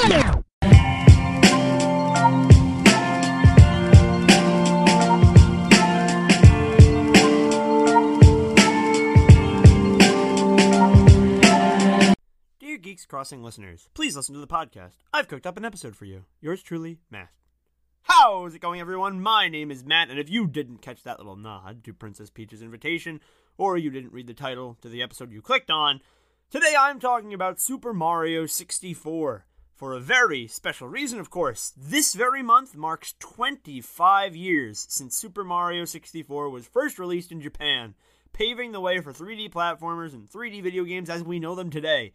Dear Geeks Crossing listeners, please listen to the podcast. I've cooked up an episode for you. Yours truly, Matt. How's it going, everyone? My name is Matt, and if you didn't catch that little nod to Princess Peach's invitation, or you didn't read the title to the episode you clicked on, today I'm talking about Super Mario 64. For a very special reason, of course. This very month marks 25 years since Super Mario 64 was first released in Japan, paving the way for 3D platformers and 3D video games as we know them today.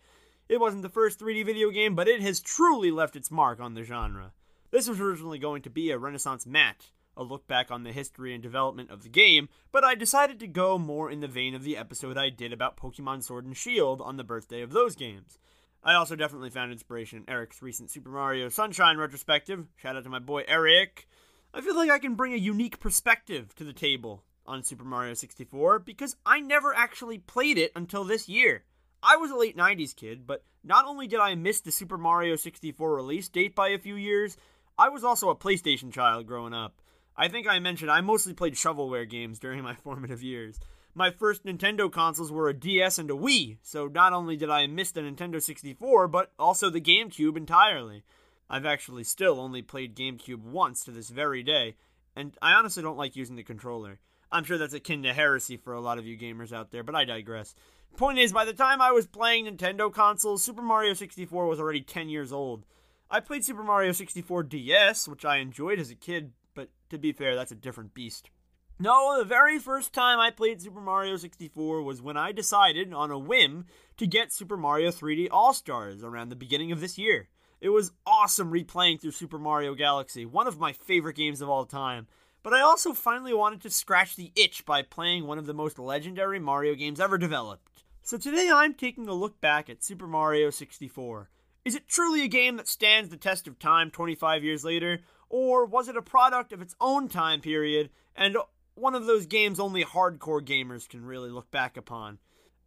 It wasn't the first 3D video game, but it has truly left its mark on the genre. This was originally going to be a Renaissance Mat, a look back on the history and development of the game, but I decided to go more in the vein of the episode I did about Pokemon Sword and Shield on the birthday of those games. I also definitely found inspiration in Eric's recent Super Mario Sunshine retrospective. Shout out to my boy Eric. I feel like I can bring a unique perspective to the table on Super Mario 64 because I never actually played it until this year. I was a late 90s kid, but not only did I miss the Super Mario 64 release date by a few years, I was also a PlayStation child growing up. I think I mentioned I mostly played shovelware games during my formative years. My first Nintendo consoles were a DS and a Wii, so not only did I miss the Nintendo 64, but also the GameCube entirely. I've actually still only played GameCube once to this very day, and I honestly don't like using the controller. I'm sure that's akin to heresy for a lot of you gamers out there, but I digress. Point is, by the time I was playing Nintendo consoles, Super Mario 64 was already 10 years old. I played Super Mario 64 DS, which I enjoyed as a kid, but to be fair, that's a different beast. No, the very first time I played Super Mario 64 was when I decided, on a whim, to get Super Mario 3D All Stars around the beginning of this year. It was awesome replaying through Super Mario Galaxy, one of my favorite games of all time. But I also finally wanted to scratch the itch by playing one of the most legendary Mario games ever developed. So today I'm taking a look back at Super Mario 64. Is it truly a game that stands the test of time 25 years later? Or was it a product of its own time period and one of those games only hardcore gamers can really look back upon.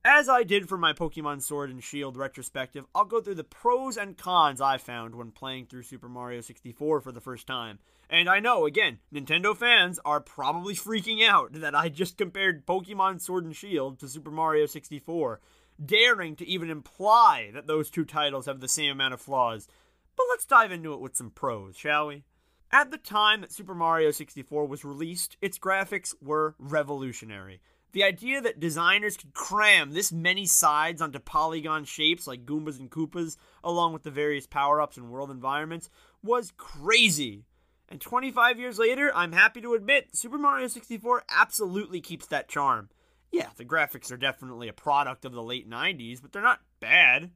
As I did for my Pokemon Sword and Shield retrospective, I'll go through the pros and cons I found when playing through Super Mario 64 for the first time. And I know, again, Nintendo fans are probably freaking out that I just compared Pokemon Sword and Shield to Super Mario 64, daring to even imply that those two titles have the same amount of flaws. But let's dive into it with some pros, shall we? At the time that Super Mario 64 was released, its graphics were revolutionary. The idea that designers could cram this many sides onto polygon shapes like Goombas and Koopas, along with the various power ups and world environments, was crazy. And 25 years later, I'm happy to admit, Super Mario 64 absolutely keeps that charm. Yeah, the graphics are definitely a product of the late 90s, but they're not bad.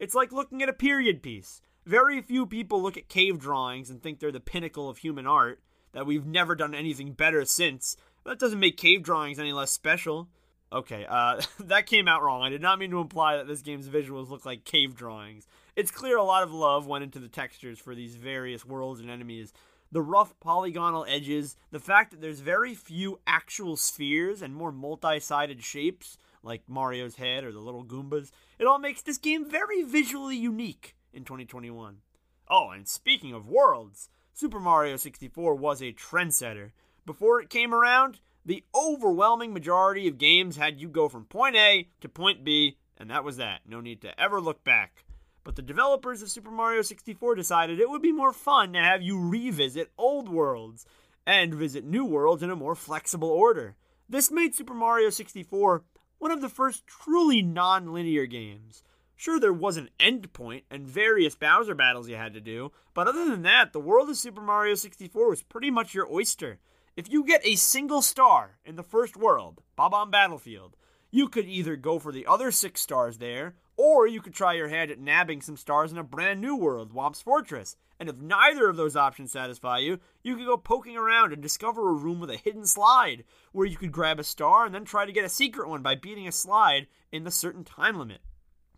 It's like looking at a period piece. Very few people look at cave drawings and think they're the pinnacle of human art, that we've never done anything better since. That doesn't make cave drawings any less special. Okay, uh, that came out wrong. I did not mean to imply that this game's visuals look like cave drawings. It's clear a lot of love went into the textures for these various worlds and enemies. The rough polygonal edges, the fact that there's very few actual spheres and more multi sided shapes, like Mario's head or the little Goombas, it all makes this game very visually unique in 2021. Oh, and speaking of worlds, Super Mario 64 was a trendsetter. Before it came around, the overwhelming majority of games had you go from point A to point B, and that was that. No need to ever look back. But the developers of Super Mario 64 decided it would be more fun to have you revisit old worlds and visit new worlds in a more flexible order. This made Super Mario 64 one of the first truly non linear games. Sure, there was an end point and various Bowser battles you had to do, but other than that, the world of Super Mario 64 was pretty much your oyster. If you get a single star in the first world, Bob-omb Battlefield, you could either go for the other six stars there, or you could try your hand at nabbing some stars in a brand new world, Whomp's Fortress. And if neither of those options satisfy you, you could go poking around and discover a room with a hidden slide, where you could grab a star and then try to get a secret one by beating a slide in the certain time limit.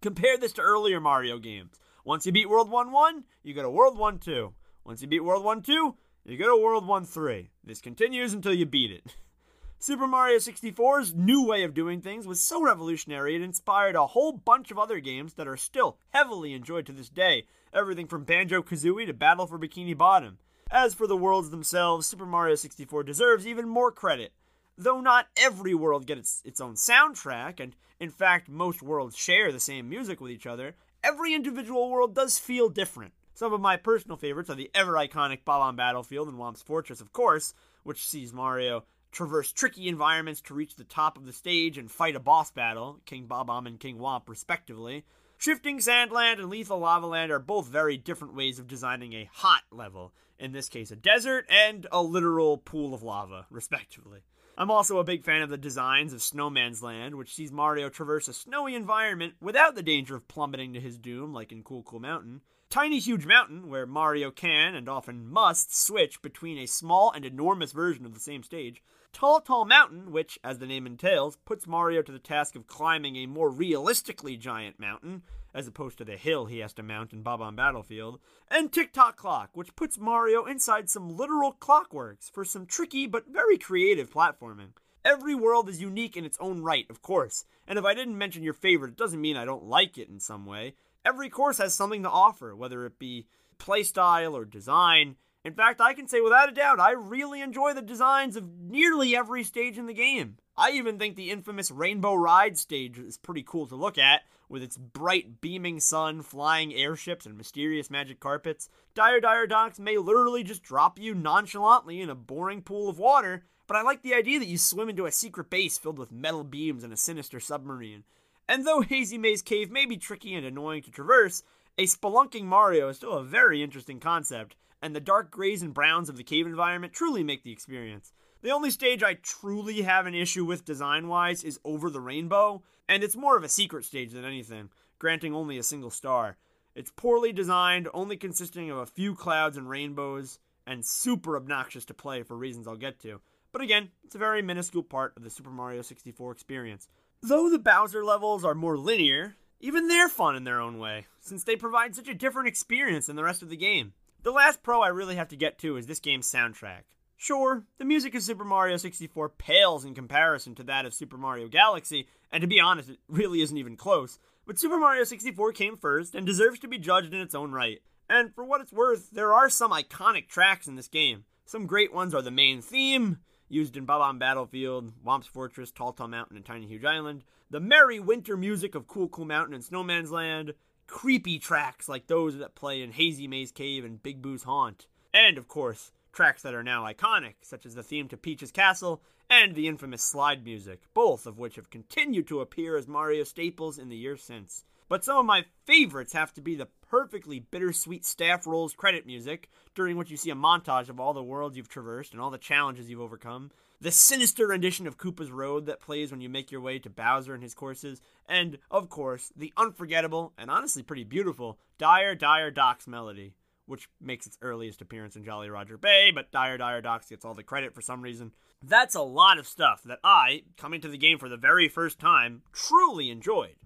Compare this to earlier Mario games. Once you beat World 1 1, you go to World 1 2. Once you beat World 1 2, you go to World 1 3. This continues until you beat it. Super Mario 64's new way of doing things was so revolutionary it inspired a whole bunch of other games that are still heavily enjoyed to this day, everything from Banjo Kazooie to Battle for Bikini Bottom. As for the worlds themselves, Super Mario 64 deserves even more credit. Though not every world gets its own soundtrack, and in fact, most worlds share the same music with each other, every individual world does feel different. Some of my personal favorites are the ever iconic Bob-omb Battlefield and Whomp's Fortress, of course, which sees Mario traverse tricky environments to reach the top of the stage and fight a boss battle, King Bob-omb and King Whomp, respectively. Shifting Sandland and Lethal Lava Land are both very different ways of designing a hot level, in this case, a desert and a literal pool of lava, respectively. I'm also a big fan of the designs of Snowman's Land, which sees Mario traverse a snowy environment without the danger of plummeting to his doom, like in Cool Cool Mountain. Tiny Huge Mountain, where Mario can and often must switch between a small and enormous version of the same stage. Tall Tall Mountain, which, as the name entails, puts Mario to the task of climbing a more realistically giant mountain, as opposed to the hill he has to mount in Bob-omb Battlefield. And Tick Tock Clock, which puts Mario inside some literal clockworks for some tricky but very creative platforming. Every world is unique in its own right, of course, and if I didn't mention your favorite, it doesn't mean I don't like it in some way. Every course has something to offer, whether it be playstyle or design. In fact, I can say without a doubt, I really enjoy the designs of nearly every stage in the game. I even think the infamous Rainbow Ride stage is pretty cool to look at, with its bright, beaming sun, flying airships, and mysterious magic carpets. Dire Dire Docks may literally just drop you nonchalantly in a boring pool of water, but I like the idea that you swim into a secret base filled with metal beams and a sinister submarine. And though Hazy Maze Cave may be tricky and annoying to traverse, a spelunking Mario is still a very interesting concept, and the dark grays and browns of the cave environment truly make the experience. The only stage I truly have an issue with design wise is Over the Rainbow, and it's more of a secret stage than anything, granting only a single star. It's poorly designed, only consisting of a few clouds and rainbows, and super obnoxious to play for reasons I'll get to. But again, it's a very minuscule part of the Super Mario 64 experience. Though the Bowser levels are more linear, even they're fun in their own way, since they provide such a different experience than the rest of the game. The last pro I really have to get to is this game's soundtrack. Sure, the music of Super Mario 64 pales in comparison to that of Super Mario Galaxy, and to be honest, it really isn't even close. But Super Mario 64 came first and deserves to be judged in its own right. And for what it's worth, there are some iconic tracks in this game. Some great ones are the main theme, used in Bob-omb Battlefield, Whomp's Fortress, Tall Tall Mountain, and Tiny Huge Island, the merry winter music of Cool Cool Mountain and Snowman's Land, creepy tracks like those that play in Hazy Maze Cave and Big Boo's Haunt, and of course, tracks that are now iconic, such as the theme to Peach's Castle and the infamous slide music, both of which have continued to appear as Mario staples in the years since. But some of my favorites have to be the perfectly bittersweet Staff Rolls credit music, during which you see a montage of all the worlds you've traversed and all the challenges you've overcome, the sinister rendition of Koopa's Road that plays when you make your way to Bowser and his courses, and, of course, the unforgettable and honestly pretty beautiful Dire Dire Docks melody, which makes its earliest appearance in Jolly Roger Bay, but Dire Dire Docks gets all the credit for some reason. That's a lot of stuff that I, coming to the game for the very first time, truly enjoyed.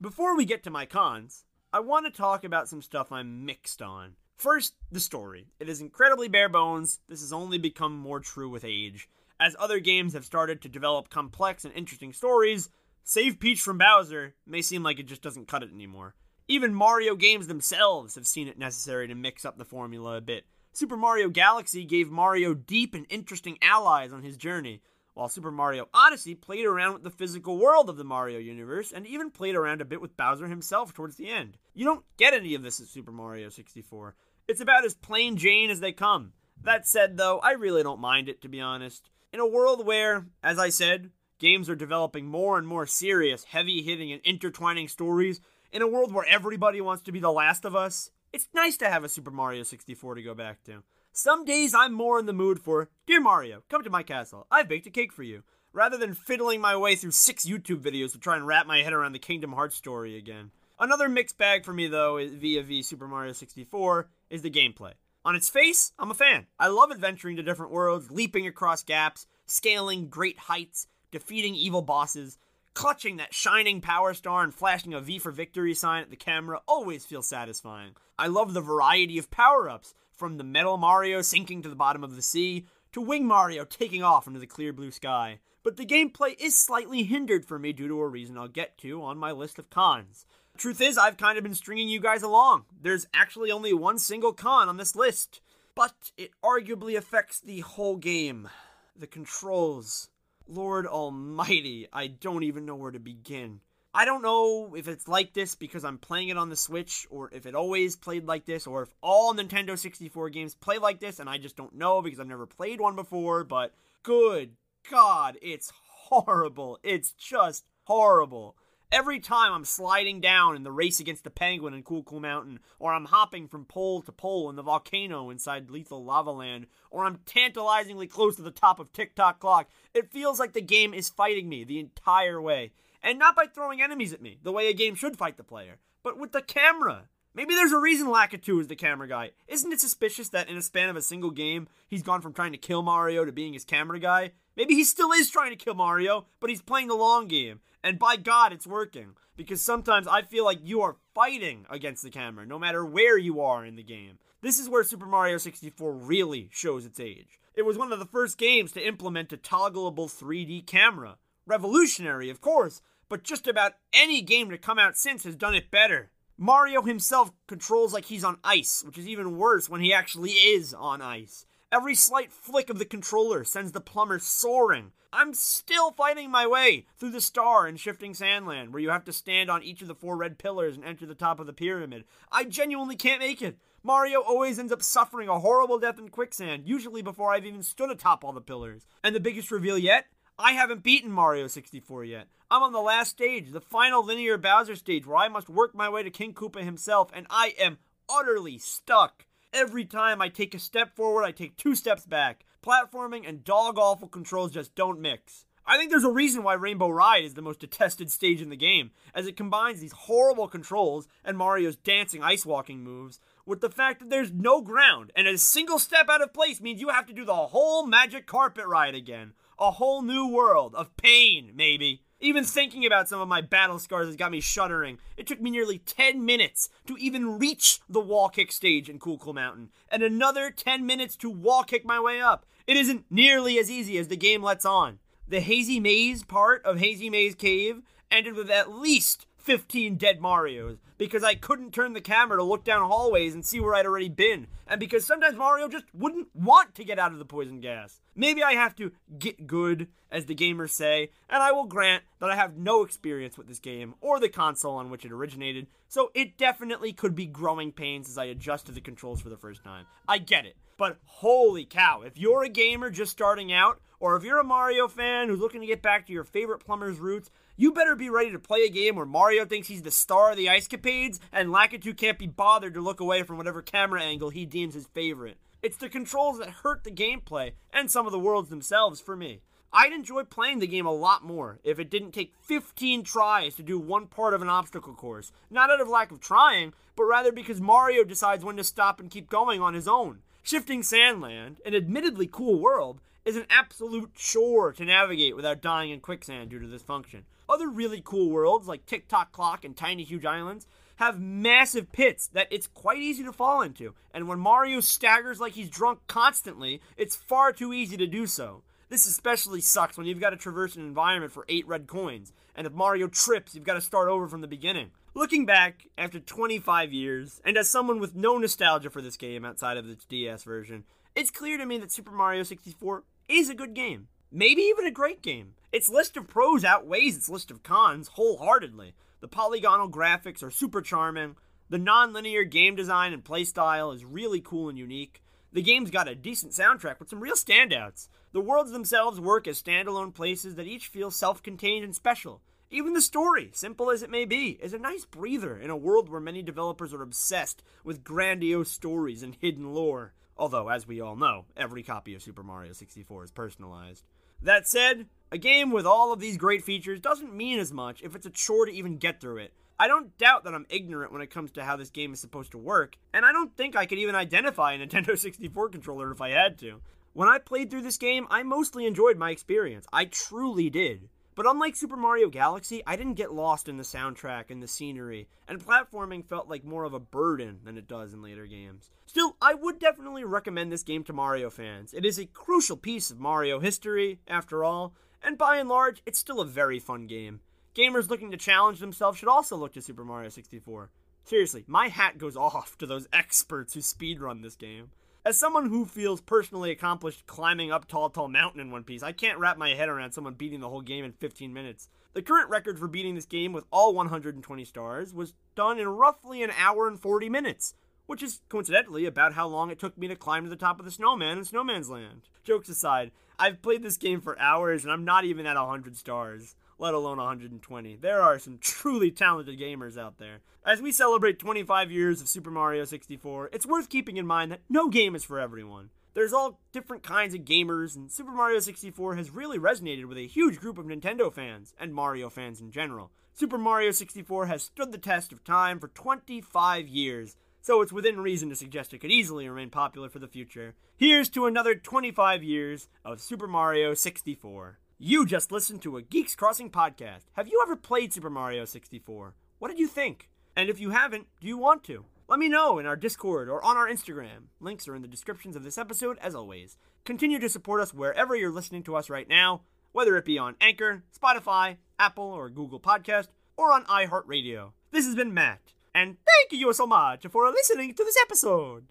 Before we get to my cons, I want to talk about some stuff I'm mixed on. First, the story. It is incredibly bare bones. This has only become more true with age. As other games have started to develop complex and interesting stories, Save Peach from Bowser may seem like it just doesn't cut it anymore. Even Mario games themselves have seen it necessary to mix up the formula a bit. Super Mario Galaxy gave Mario deep and interesting allies on his journey, while Super Mario Odyssey played around with the physical world of the Mario universe and even played around a bit with Bowser himself towards the end. You don't get any of this in Super Mario 64. It's about as plain Jane as they come. That said, though, I really don't mind it, to be honest. In a world where, as I said, games are developing more and more serious, heavy hitting, and intertwining stories, in a world where everybody wants to be the last of us, it's nice to have a Super Mario 64 to go back to. Some days I'm more in the mood for, Dear Mario, come to my castle. I've baked a cake for you. Rather than fiddling my way through six YouTube videos to try and wrap my head around the Kingdom Hearts story again. Another mixed bag for me, though, via v Super Mario 64, is the gameplay. On its face, I'm a fan. I love adventuring to different worlds, leaping across gaps, scaling great heights, defeating evil bosses, clutching that shining power star and flashing a V for victory sign at the camera always feels satisfying. I love the variety of power ups, from the Metal Mario sinking to the bottom of the sea, to Wing Mario taking off into the clear blue sky. But the gameplay is slightly hindered for me due to a reason I'll get to on my list of cons. Truth is, I've kind of been stringing you guys along. There's actually only one single con on this list, but it arguably affects the whole game. The controls. Lord Almighty, I don't even know where to begin. I don't know if it's like this because I'm playing it on the Switch, or if it always played like this, or if all Nintendo 64 games play like this, and I just don't know because I've never played one before, but good God, it's horrible. It's just horrible. Every time I'm sliding down in the race against the penguin in Cool Cool Mountain, or I'm hopping from pole to pole in the volcano inside Lethal Lava Land, or I'm tantalizingly close to the top of Tick Tock Clock, it feels like the game is fighting me the entire way. And not by throwing enemies at me, the way a game should fight the player, but with the camera. Maybe there's a reason Lakitu is the camera guy. Isn't it suspicious that in a span of a single game, he's gone from trying to kill Mario to being his camera guy? Maybe he still is trying to kill Mario, but he's playing the long game. And by God, it's working. Because sometimes I feel like you are fighting against the camera, no matter where you are in the game. This is where Super Mario 64 really shows its age. It was one of the first games to implement a toggleable 3D camera. Revolutionary, of course, but just about any game to come out since has done it better. Mario himself controls like he's on ice, which is even worse when he actually is on ice. Every slight flick of the controller sends the plumber soaring. I'm still fighting my way through the star in Shifting Sandland, where you have to stand on each of the four red pillars and enter the top of the pyramid. I genuinely can't make it. Mario always ends up suffering a horrible death in quicksand, usually before I've even stood atop all the pillars. And the biggest reveal yet? I haven't beaten Mario 64 yet. I'm on the last stage, the final linear Bowser stage, where I must work my way to King Koopa himself, and I am utterly stuck. Every time I take a step forward, I take two steps back. Platforming and dog awful controls just don't mix. I think there's a reason why Rainbow Ride is the most detested stage in the game, as it combines these horrible controls and Mario's dancing ice walking moves with the fact that there's no ground, and a single step out of place means you have to do the whole magic carpet ride again. A whole new world of pain, maybe. Even thinking about some of my battle scars has got me shuddering. It took me nearly 10 minutes to even reach the wall kick stage in Cool Cool Mountain, and another 10 minutes to wall kick my way up. It isn't nearly as easy as the game lets on. The Hazy Maze part of Hazy Maze Cave ended with at least 15 dead Marios because I couldn't turn the camera to look down hallways and see where I'd already been, and because sometimes Mario just wouldn't want to get out of the poison gas. Maybe I have to get good, as the gamers say, and I will grant that I have no experience with this game or the console on which it originated, so it definitely could be growing pains as I adjust to the controls for the first time. I get it. But holy cow, if you're a gamer just starting out, or if you're a Mario fan who's looking to get back to your favorite plumber's roots, you better be ready to play a game where Mario thinks he's the star of the ice capades and Lakitu can't be bothered to look away from whatever camera angle he deems his favorite. It's the controls that hurt the gameplay and some of the worlds themselves for me. I'd enjoy playing the game a lot more if it didn't take 15 tries to do one part of an obstacle course. Not out of lack of trying, but rather because Mario decides when to stop and keep going on his own. Shifting Sandland, an admittedly cool world, is an absolute chore to navigate without dying in quicksand due to this function. Other really cool worlds like Tick Tock Clock and Tiny Huge Islands have massive pits that it's quite easy to fall into, and when Mario staggers like he's drunk constantly, it's far too easy to do so. This especially sucks when you've got to traverse an environment for 8 red coins, and if Mario trips, you've got to start over from the beginning. Looking back, after 25 years, and as someone with no nostalgia for this game outside of its DS version, it's clear to me that Super Mario 64 is a good game. Maybe even a great game. Its list of pros outweighs its list of cons wholeheartedly. The polygonal graphics are super charming. The non-linear game design and playstyle is really cool and unique. The game's got a decent soundtrack with some real standouts. The worlds themselves work as standalone places that each feel self-contained and special. Even the story, simple as it may be, is a nice breather in a world where many developers are obsessed with grandiose stories and hidden lore. Although, as we all know, every copy of Super Mario 64 is personalized. That said, a game with all of these great features doesn't mean as much if it's a chore to even get through it. I don't doubt that I'm ignorant when it comes to how this game is supposed to work, and I don't think I could even identify a Nintendo 64 controller if I had to. When I played through this game, I mostly enjoyed my experience. I truly did. But unlike Super Mario Galaxy, I didn't get lost in the soundtrack and the scenery, and platforming felt like more of a burden than it does in later games. Still, I would definitely recommend this game to Mario fans. It is a crucial piece of Mario history, after all, and by and large, it's still a very fun game. Gamers looking to challenge themselves should also look to Super Mario 64. Seriously, my hat goes off to those experts who speedrun this game. As someone who feels personally accomplished climbing up Tall Tall Mountain in One Piece, I can't wrap my head around someone beating the whole game in 15 minutes. The current record for beating this game with all 120 stars was done in roughly an hour and 40 minutes, which is coincidentally about how long it took me to climb to the top of the snowman in Snowman's Land. Jokes aside, I've played this game for hours and I'm not even at 100 stars let alone 120. There are some truly talented gamers out there. As we celebrate 25 years of Super Mario 64, it's worth keeping in mind that no game is for everyone. There's all different kinds of gamers, and Super Mario 64 has really resonated with a huge group of Nintendo fans, and Mario fans in general. Super Mario 64 has stood the test of time for 25 years, so it's within reason to suggest it could easily remain popular for the future. Here's to another 25 years of Super Mario 64. You just listened to a Geeks Crossing podcast. Have you ever played Super Mario 64? What did you think? And if you haven't, do you want to? Let me know in our Discord or on our Instagram. Links are in the descriptions of this episode, as always. Continue to support us wherever you're listening to us right now, whether it be on Anchor, Spotify, Apple, or Google Podcast, or on iHeartRadio. This has been Matt, and thank you so much for listening to this episode.